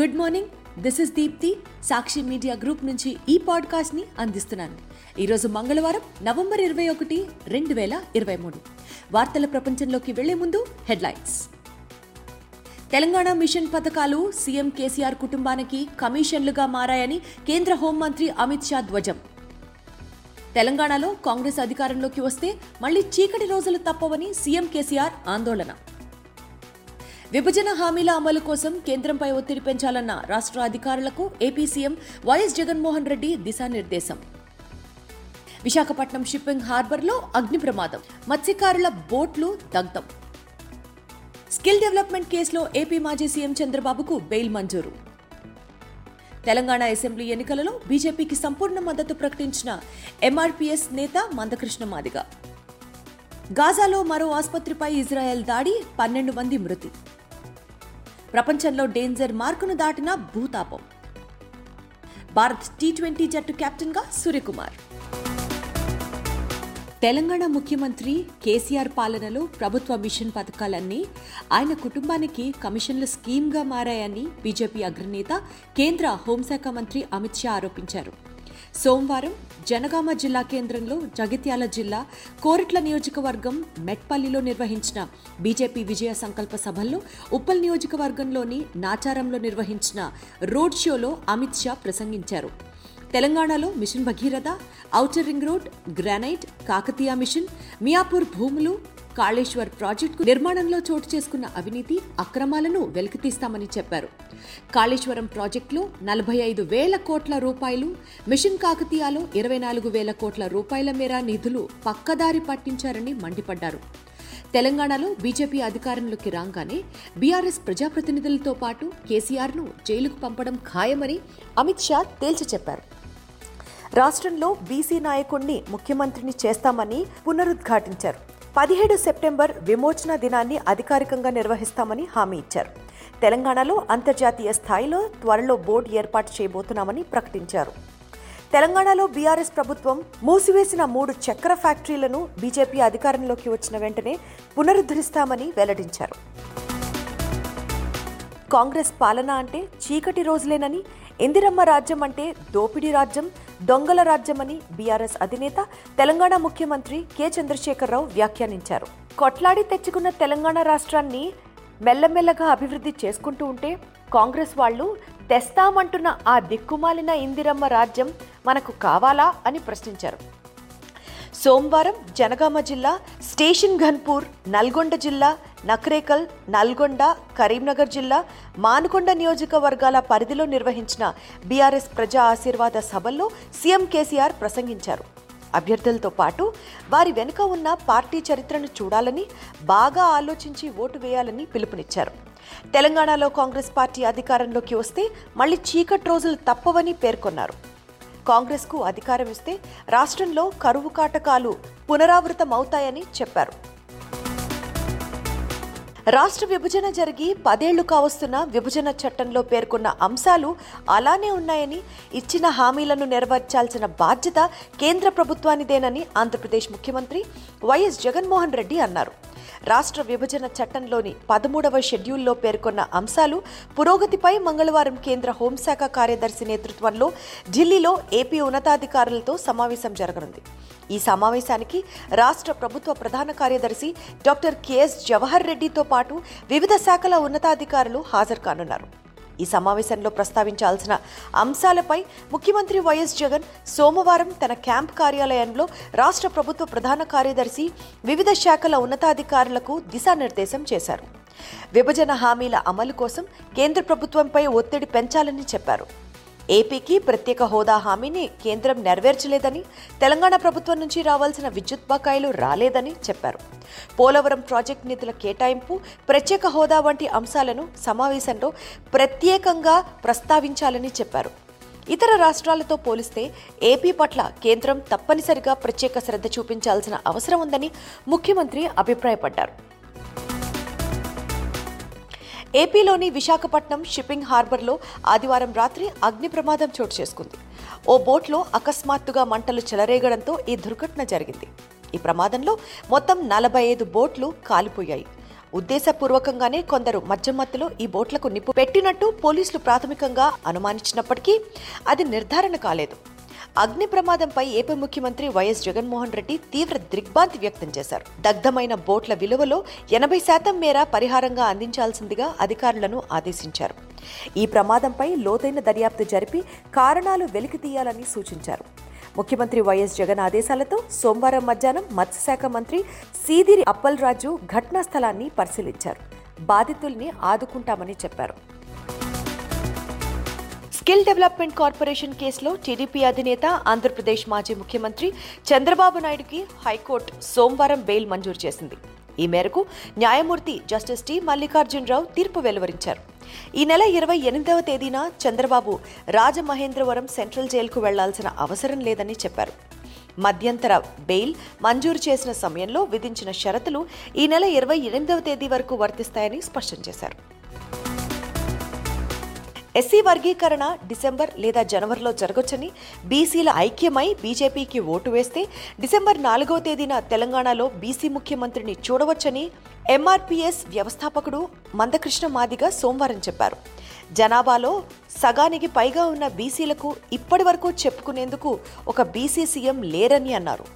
Good morning. This is Deepti Sakshi media group నుంచి ఈ పాడ్కాస్ట్ని అందిస్తున్నాను. ఈరోజు మంగళవారం నవంబర్ ఇరవై ఒకటి రెండు వేల ఇరవై మూడు. వార్తల ప్రపంచంలోకి వెళ్ళే ముందు హెడ్లైన్స్. తెలంగాణ మిషన్ పథకాలు సీఎం కేసీఆర్ కుటుంబానికి కమిషన్లుగా మారాయని కేంద్ర హోంమంత్రి అమిత్ షా ధ్వజం. తెలంగాణలో కాంగ్రెస్ అధికారంలోకి వస్తే మళ్ళీ చీకటి రోజులు తప్పవని సీఎం కేసీఆర్ ఆందోళన. విభజన హామీల అమలు కోసం కేంద్రంపై ఒత్తిడి పెంచాలన్న రాష్ట్ర అధికారులకు AP CM YS Jaganmohan Reddy దిశానిర్దేశం. విశాఖపట్నం షిప్పింగ్ హార్బర్లో అగ్ని ప్రమాదం. మత్స్యకారుల బోట్లు దగ్ధం. స్కిల్ డెవలప్మెంట్ కేసులో ఏపీ మాజీ సీఎం చంద్రబాబుకు బెయిల్ మంజూరు. తెలంగాణ అసెంబ్లీ ఎన్నికలలో బీజేపీకి సంపూర్ణ మద్దతు ప్రకటించిన ఎంఆర్పీఎస్ నేత మందకృష్ణ మాదిగ. గాజాలో మరో ఆసుపత్రిపై ఇజ్రాయెల్ దాడి పన్నెండు మంది మృతి. ప్రపంచంలో డేంజర్ మార్కును దాటిన భూతాపం. భారత్ టీ ట్వంటీ జట్టు కెప్టెన్గా సూర్యకుమార్. తెలంగాణ ముఖ్యమంత్రి కేసీఆర్ పాలనలో ప్రభుత్వ మిషన్ పథకాలన్నీ ఆయన కుటుంబానికి కమిషన్ల స్కీమ్గా మారాయని బీజేపీ అగ్రనేత కేంద్ర హోంశాఖ మంత్రి అమిత్ షా ఆరోపించారు. సోమవారం జనగామ జిల్లా కేంద్రంలో జగిత్యాల జిల్లా కోరిట్ల నియోజకవర్గం మెట్పల్లిలో నిర్వహించిన బీజేపీ విజయ సంకల్ప సభల్లో ఉప్పల్ నియోజకవర్గంలోని నాచారంలో నిర్వహించిన రోడ్ షోలో అమిత్ షా ప్రసంగించారు. తెలంగాణలో mission Bhagiratha outer ring road granite Kakatiya mission Miyapur భూములు కాళేశ్వర్ ప్రాజెక్టు నిర్మాణంలో చోటు చేసుకున్న అవినీతి అక్రమాలను వెలికితీస్తామని చెప్పారు. కాళేశ్వరం ప్రాజెక్టులో నలభై ఐదు వేల కోట్ల రూపాయలు మిషన్ కాకతీయాలో ఇరవై నాలుగు వేల కోట్ల రూపాయల మేర నిధులు పక్కదారి పట్టించారని మండిపడ్డారు. తెలంగాణలో బీజేపీ అధికారంలోకి రాగానే బీఆర్ఎస్ ప్రజాప్రతినిధులతో పాటు కేసీఆర్ను జైలుకు పంపడం ఖాయమని అమిత్ షా తేల్చి చెప్పారు. రాష్ట్రంలో బీసీ నాయకుణ్ణి ముఖ్యమంత్రిని చేస్తామని పునరుద్ఘాటించారు. పదిహేడు సెప్టెంబర్ విమోచన దినాన్ని అధికారికంగా నిర్వహిస్తామని హామీ ఇచ్చారు. తెలంగాణలో అంతర్జాతీయ స్థాయిలో త్వరలో బోర్డు ఏర్పాటు చేయబోతున్నామని ప్రకటించారు. తెలంగాణలో బీఆర్ఎస్ ప్రభుత్వం మూసివేసిన మూడు చక్కెర ఫ్యాక్టరీలను బీజేపీ అధికారంలోకి వచ్చిన వెంటనే పునరుద్ధరిస్తామని వెల్లడించారు. కాంగ్రెస్ పాలన అంటే చీకటి రోజులేనని ఇందిరమ్మ రాజ్యం అంటే దోపిడీ రాజ్యం దొంగల రాజ్యమని బీఆర్ఎస్ అధినేత తెలంగాణ ముఖ్యమంత్రి కె. చంద్రశేఖరరావు వ్యాఖ్యానించారు. కొట్లాడి తెచ్చుకున్న తెలంగాణ రాష్ట్రాన్ని మెల్లమెల్లగా అభివృద్ధి చేసుకుంటూ ఉంటే కాంగ్రెస్ వాళ్ళు తెస్తామంటున్న ఆ దిక్కుమాలిన ఇందిరమ్మ రాజ్యం మనకు కావాలా అని ప్రశ్నించారు. సోమవారం జనగామ జిల్లా స్టేషన్ ఘన్పూర్ నల్గొండ జిల్లా నక్రేకల్ నల్గొండ కరీంనగర్ జిల్లా మానుకొండ నియోజకవర్గాల పరిధిలో నిర్వహించిన బీఆర్ఎస్ ప్రజా ఆశీర్వాద సభల్లో సీఎం కేసీఆర్ ప్రసంగించారు. అభ్యర్థులతో పాటు వారి వెనుక ఉన్న పార్టీ చరిత్రను చూడాలని బాగా ఆలోచించి ఓటు వేయాలని పిలుపునిచ్చారు. తెలంగాణలో కాంగ్రెస్ పార్టీ అధికారంలోకి వస్తే మళ్ళీ చీకటి రోజులు తప్పవని పేర్కొన్నారు. కాంగ్రెస్కు అధికారం ఇస్తే రాష్ట్రంలో కరువు కాటకాలు పునరావృతమవుతాయని చెప్పారు. రాష్ట్ర విభజన జరిగి పదేళ్ళు కావస్తున్న విభజన చట్టంలో పేర్కొన్న అంశాలు అలానే ఉన్నాయని ఇచ్చిన హామీలను నెరవేర్చాల్సిన బాధ్యత కేంద్ర ప్రభుత్వానిదేనని ఆంధ్రప్రదేశ్ ముఖ్యమంత్రి వైఎస్ జగన్మోహన్ రెడ్డి అన్నారు. రాష్ట్ర విభజన చట్టంలోని పదమూడవ షెడ్యూల్లో పేర్కొన్న అంశాలు పురోగతిపై మంగళవారం కేంద్ర హోంశాఖ కార్యదర్శి నేతృత్వంలో ఢిల్లీలో ఏపీ ఉన్నతాధికారులతో సమావేశం జరగనుంది. ఈ సమావేశానికి రాష్ట్ర ప్రభుత్వ ప్రధాన కార్యదర్శి డాక్టర్ కెఎస్ జవహర్ రెడ్డితో పాటు వివిధ శాఖల ఉన్నతాధికారులు హాజరు కానున్నారు. ఈ సమావేశంలో ప్రస్తావించాల్సిన అంశాలపై ముఖ్యమంత్రి వైఎస్ జగన్ సోమవారం తన క్యాంప్ కార్యాలయంలో రాష్ట్ర ప్రభుత్వ ప్రధాన కార్యదర్శి వివిధ శాఖల ఉన్నతాధికారులకు దిశానిర్దేశం చేశారు. విభజన హామీల అమలు కోసం కేంద్ర ప్రభుత్వంపై ఒత్తిడి పెంచాలని చెప్పారు. ఏపీకి ప్రత్యేక హోదా హామీని కేంద్రం నెరవేర్చలేదని తెలంగాణ ప్రభుత్వం నుంచి రావాల్సిన విద్యుత్ బకాయిలు రాలేదని చెప్పారు. పోలవరం ప్రాజెక్టు నిధుల కేటాయింపు ప్రత్యేక హోదా వంటి అంశాలను సమావేశంలో ప్రత్యేకంగా ప్రస్తావించాలని చెప్పారు. ఇతర రాష్ట్రాలతో పోలిస్తే ఏపీ పట్ల కేంద్రం తప్పనిసరిగా ప్రత్యేక శ్రద్ధ చూపించాల్సిన అవసరం ఉందని ముఖ్యమంత్రి అభిప్రాయపడ్డారు. ఏపీలోని విశాఖపట్నం షిప్పింగ్ హార్బర్లో ఆదివారం రాత్రి అగ్ని ప్రమాదం చోటు చేసుకుంది. ఓ బోట్లో అకస్మాత్తుగా మంటలు చెలరేగడంతో ఈ దుర్ఘటన జరిగింది. ఈ ప్రమాదంలో మొత్తం నలభై ఐదు బోట్లు కాలిపోయాయి. ఉద్దేశపూర్వకంగానే కొందరు మధ్యమత్తులో ఈ బోట్లకు నిప్పు పెట్టినట్టు పోలీసులు ప్రాథమికంగా అనుమానించినప్పటికీ అది నిర్ధారణ కాలేదు. అగ్ని ప్రమాదంపై ఏపీ ముఖ్యమంత్రి వైఎస్ జగన్మోహన్ రెడ్డి తీవ్ర దిగ్భాంతి వ్యక్తం చేశారు. దగ్ధమైన బోట్ల విలువలో ఎనభై శాతం మేర పరిహారంగా అందించాల్సిందిగా అధికారులను ఆదేశించారు. ఈ ప్రమాదంపై లోతైన దర్యాప్తు జరిపి కారణాలు వెలికి తీయాలని సూచించారు. ముఖ్యమంత్రి వైఎస్ జగన్ ఆదేశాలతో సోమవారం మధ్యాహ్నం మత్స్యశాఖ మంత్రి సీదిరి అప్పల్రాజు ఘటనా స్థలాన్ని పరిశీలించారు. బాధితుల్ని ఆదుకుంటామని చెప్పారు. స్కిల్ డెవలప్మెంట్ కార్పొరేషన్ కేసులో టీడీపీ అధినేత ఆంధ్రప్రదేశ్ మాజీ ముఖ్యమంత్రి చంద్రబాబు నాయుడుకి హైకోర్టు సోమవారం బెయిల్ మంజూరు చేసింది. ఈ మేరకు న్యాయమూర్తి జస్టిస్ టి మల్లికార్జునరావు తీర్పు వెలువరించారు. ఈ నెల ఇరవై ఎనిమిదవ తేదీన చంద్రబాబు రాజమహేంద్రవరం సెంట్రల్ జైలుకు వెళ్ళాల్సిన అవసరం లేదని చెప్పారు. మధ్యంతర బెయిల్ మంజూరు చేసిన సమయంలో విధించిన షరతులు ఈ నెల ఇరవై ఎనిమిదవ తేదీ వరకు వర్తిస్తాయని స్పష్టం చేశారు. ఎస్సీ వర్గీకరణ డిసెంబర్ లేదా జనవరిలో జరగొచ్చని బీసీల ఐక్యమై బీజేపీకి ఓటు వేస్తే డిసెంబర్ నాలుగో తేదీన తెలంగాణలో బీసీ ముఖ్యమంత్రిని చూడవచ్చని ఎంఆర్పీఎస్ వ్యవస్థాపకుడు మందకృష్ణ మాదిగ సోమవారం చెప్పారు. జనాభాలో సగానికి పైగా ఉన్న బీసీలకు ఇప్పటి వరకు చెప్పుకునేందుకు ఒక బీసీ సీఎం లేరని అన్నారు.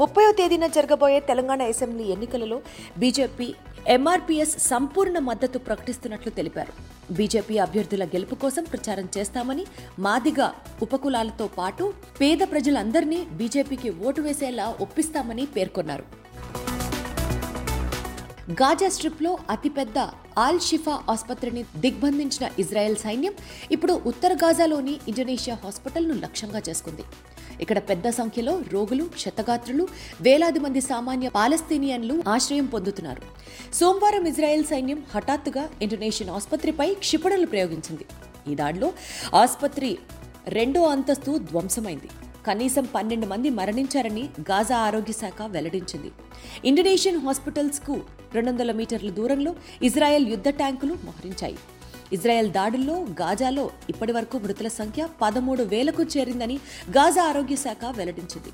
ముప్పయో తేదీన జరగబోయే తెలంగాణ అసెంబ్లీ ఎన్నికలలో బీజేపీ ఎంఆర్పీఎస్ సంపూర్ణ మద్దతు ప్రకటిస్తున్నట్లు తెలిపారు. బీజేపీ అభ్యర్థుల గెలుపు కోసం ప్రచారం చేస్తామని మాదిగా ఉపకులాలతో పాటు పేద ప్రజలందరినీ బీజేపీకి ఓటు వేసేలా ఒప్పిస్తామని పేర్కొన్నారు. గాజా స్ట్రిప్లో అతిపెద్ద ఆల్ షిఫా ఆసుపత్రిని దిగ్బంధించిన ఇజ్రాయెల్ సైన్యం ఇప్పుడు ఉత్తర గాజాలోని ఇండోనేషియా హాస్పిటల్ను లక్ష్యంగా చేసుకుంది. ఇక్కడ పెద్ద సంఖ్యలో రోగులు క్షతగాత్రులు వేలాది మంది సామాన్య పాలస్తీనియన్లు ఆశ్రయం పొందుతున్నారు. సోమవారం ఇజ్రాయెల్ సైన్యం హఠాత్తుగా ఇండోనేషియన్ ఆసుపత్రిపై క్షిపణులు ప్రయోగించింది. ఈ దాడిలో ఆసుపత్రి రెండో అంతస్తు ధ్వంసమైంది. కనీసం పన్నెండు మంది మరణించారని గాజా ఆరోగ్య శాఖ వెల్లడించింది. ఇండోనేషియన్ హాస్పిటల్స్కు రెండు వందల మీటర్ల దూరంలో ఇజ్రాయెల్ యుద్ధ ట్యాంకులు మోహరించాయి. ఇజ్రాయెల్ దాడుల్లో గాజాలో ఇప్పటి వరకు మృతుల సంఖ్య పదమూడు వేలకు చేరిందని గాజా ఆరోగ్య శాఖ వెల్లడించింది.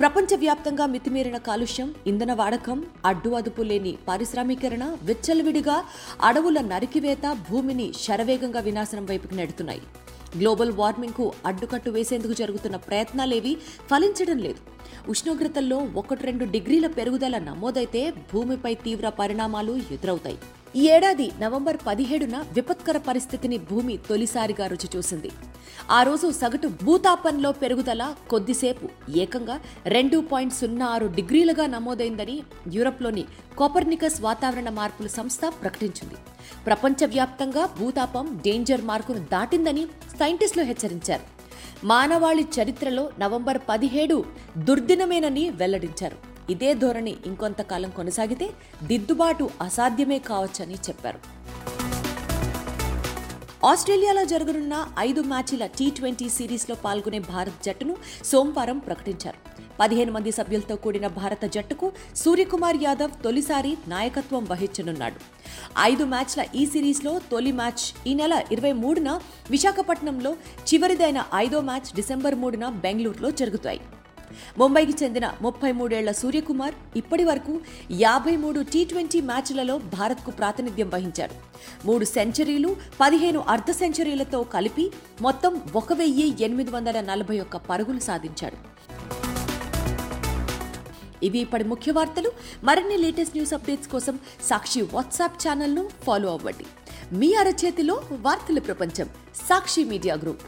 ప్రపంచవ్యాప్తంగా మితిమీరిన కాలుష్యం ఇంధన వాడకం అడ్డు అదుపు లేని పారిశ్రామీకరణ విచ్చలవిడిగా అడవుల నరికివేత భూమిని శరవేగంగా వినాశనం వైపుకు నెడుతున్నాయి. గ్లోబల్ వార్మింగ్కు అడ్డుకట్టు వేసేందుకు జరుగుతున్న ప్రయత్నాలేవి ఫలించడం లేదు. ఉష్ణోగ్రతల్లో ఒకటి రెండు డిగ్రీల పెరుగుదల నమోదైతే భూమిపై తీవ్ర పరిణామాలు ఎదురవుతాయి. ఈ ఏడాది నవంబర్ పదిహేడున విపత్కర పరిస్థితిని భూమి తొలిసారిగా రుచి చూసింది. ఆ రోజు సగటు భూతాపంలో పెరుగుదల కొద్దిసేపు ఏకంగా రెండు పాయింట్ సున్నా ఆరు డిగ్రీలుగా నమోదైందని యూరప్లోని కోపర్నికస్ వాతావరణ మార్పుల సంస్థ ప్రకటించింది. ప్రపంచవ్యాప్తంగా భూతాపం డేంజర్ మార్కును దాటిందని సైంటిస్టులు హెచ్చరించారు. మానవాళి చరిత్రలో నవంబర్ పదిహేడు దుర్దినమేనని వెల్లడించారు. ఇదే ధోరణి ఇంకొంతకాలం కొనసాగితే దిద్దుబాటు అసాధ్యమే కావచ్చని చెప్పారు. ఆస్ట్రేలియాలో జరగనున్న ఐదు మ్యాచ్ల టీ ట్వంటీ సిరీస్లో పాల్గొనే భారత్ జట్టును సోమవారం ప్రకటించారు. పదిహేను మంది సభ్యులతో కూడిన భారత జట్టుకు సూర్యకుమార్ యాదవ్ తొలిసారి నాయకత్వం వహించనున్నాడు. ఐదు మ్యాచ్ల ఈ సిరీస్లో తొలి మ్యాచ్ ఈ నెల ఇరవై మూడున విశాఖపట్నంలో చివరిదైన ఐదో మ్యాచ్ డిసెంబర్ మూడున బెంగళూరులో జరుగుతాయి. ముంబైకి చెందిన ముప్పై మూడేళ్ళ సూర్యకుమార్ ఇప్పటి వరకు యాభై మూడు టీ ట్వంటీ మ్యాచ్లలో భారత్కు ప్రాతినిధ్యం వహించారు మూడు సెంచరీలు పదిహేను అర్ధ సెంచరీలతో కలిపి మొత్తం ఒక వెయ్యి ఎనిమిది వందల నలభై ఒక్క పరుగులు సాధించాడు. ఇవి ఇప్పటి ముఖ్య వార్తలు. మరిన్ని లేటెస్ట్ న్యూస్ అప్డేట్స్ కోసం సాక్షి వాట్సాప్ ఛానల్ను ఫాలో అవ్వండి. మీ అరచేతిలో వార్తల ప్రపంచం. Sakshi media group.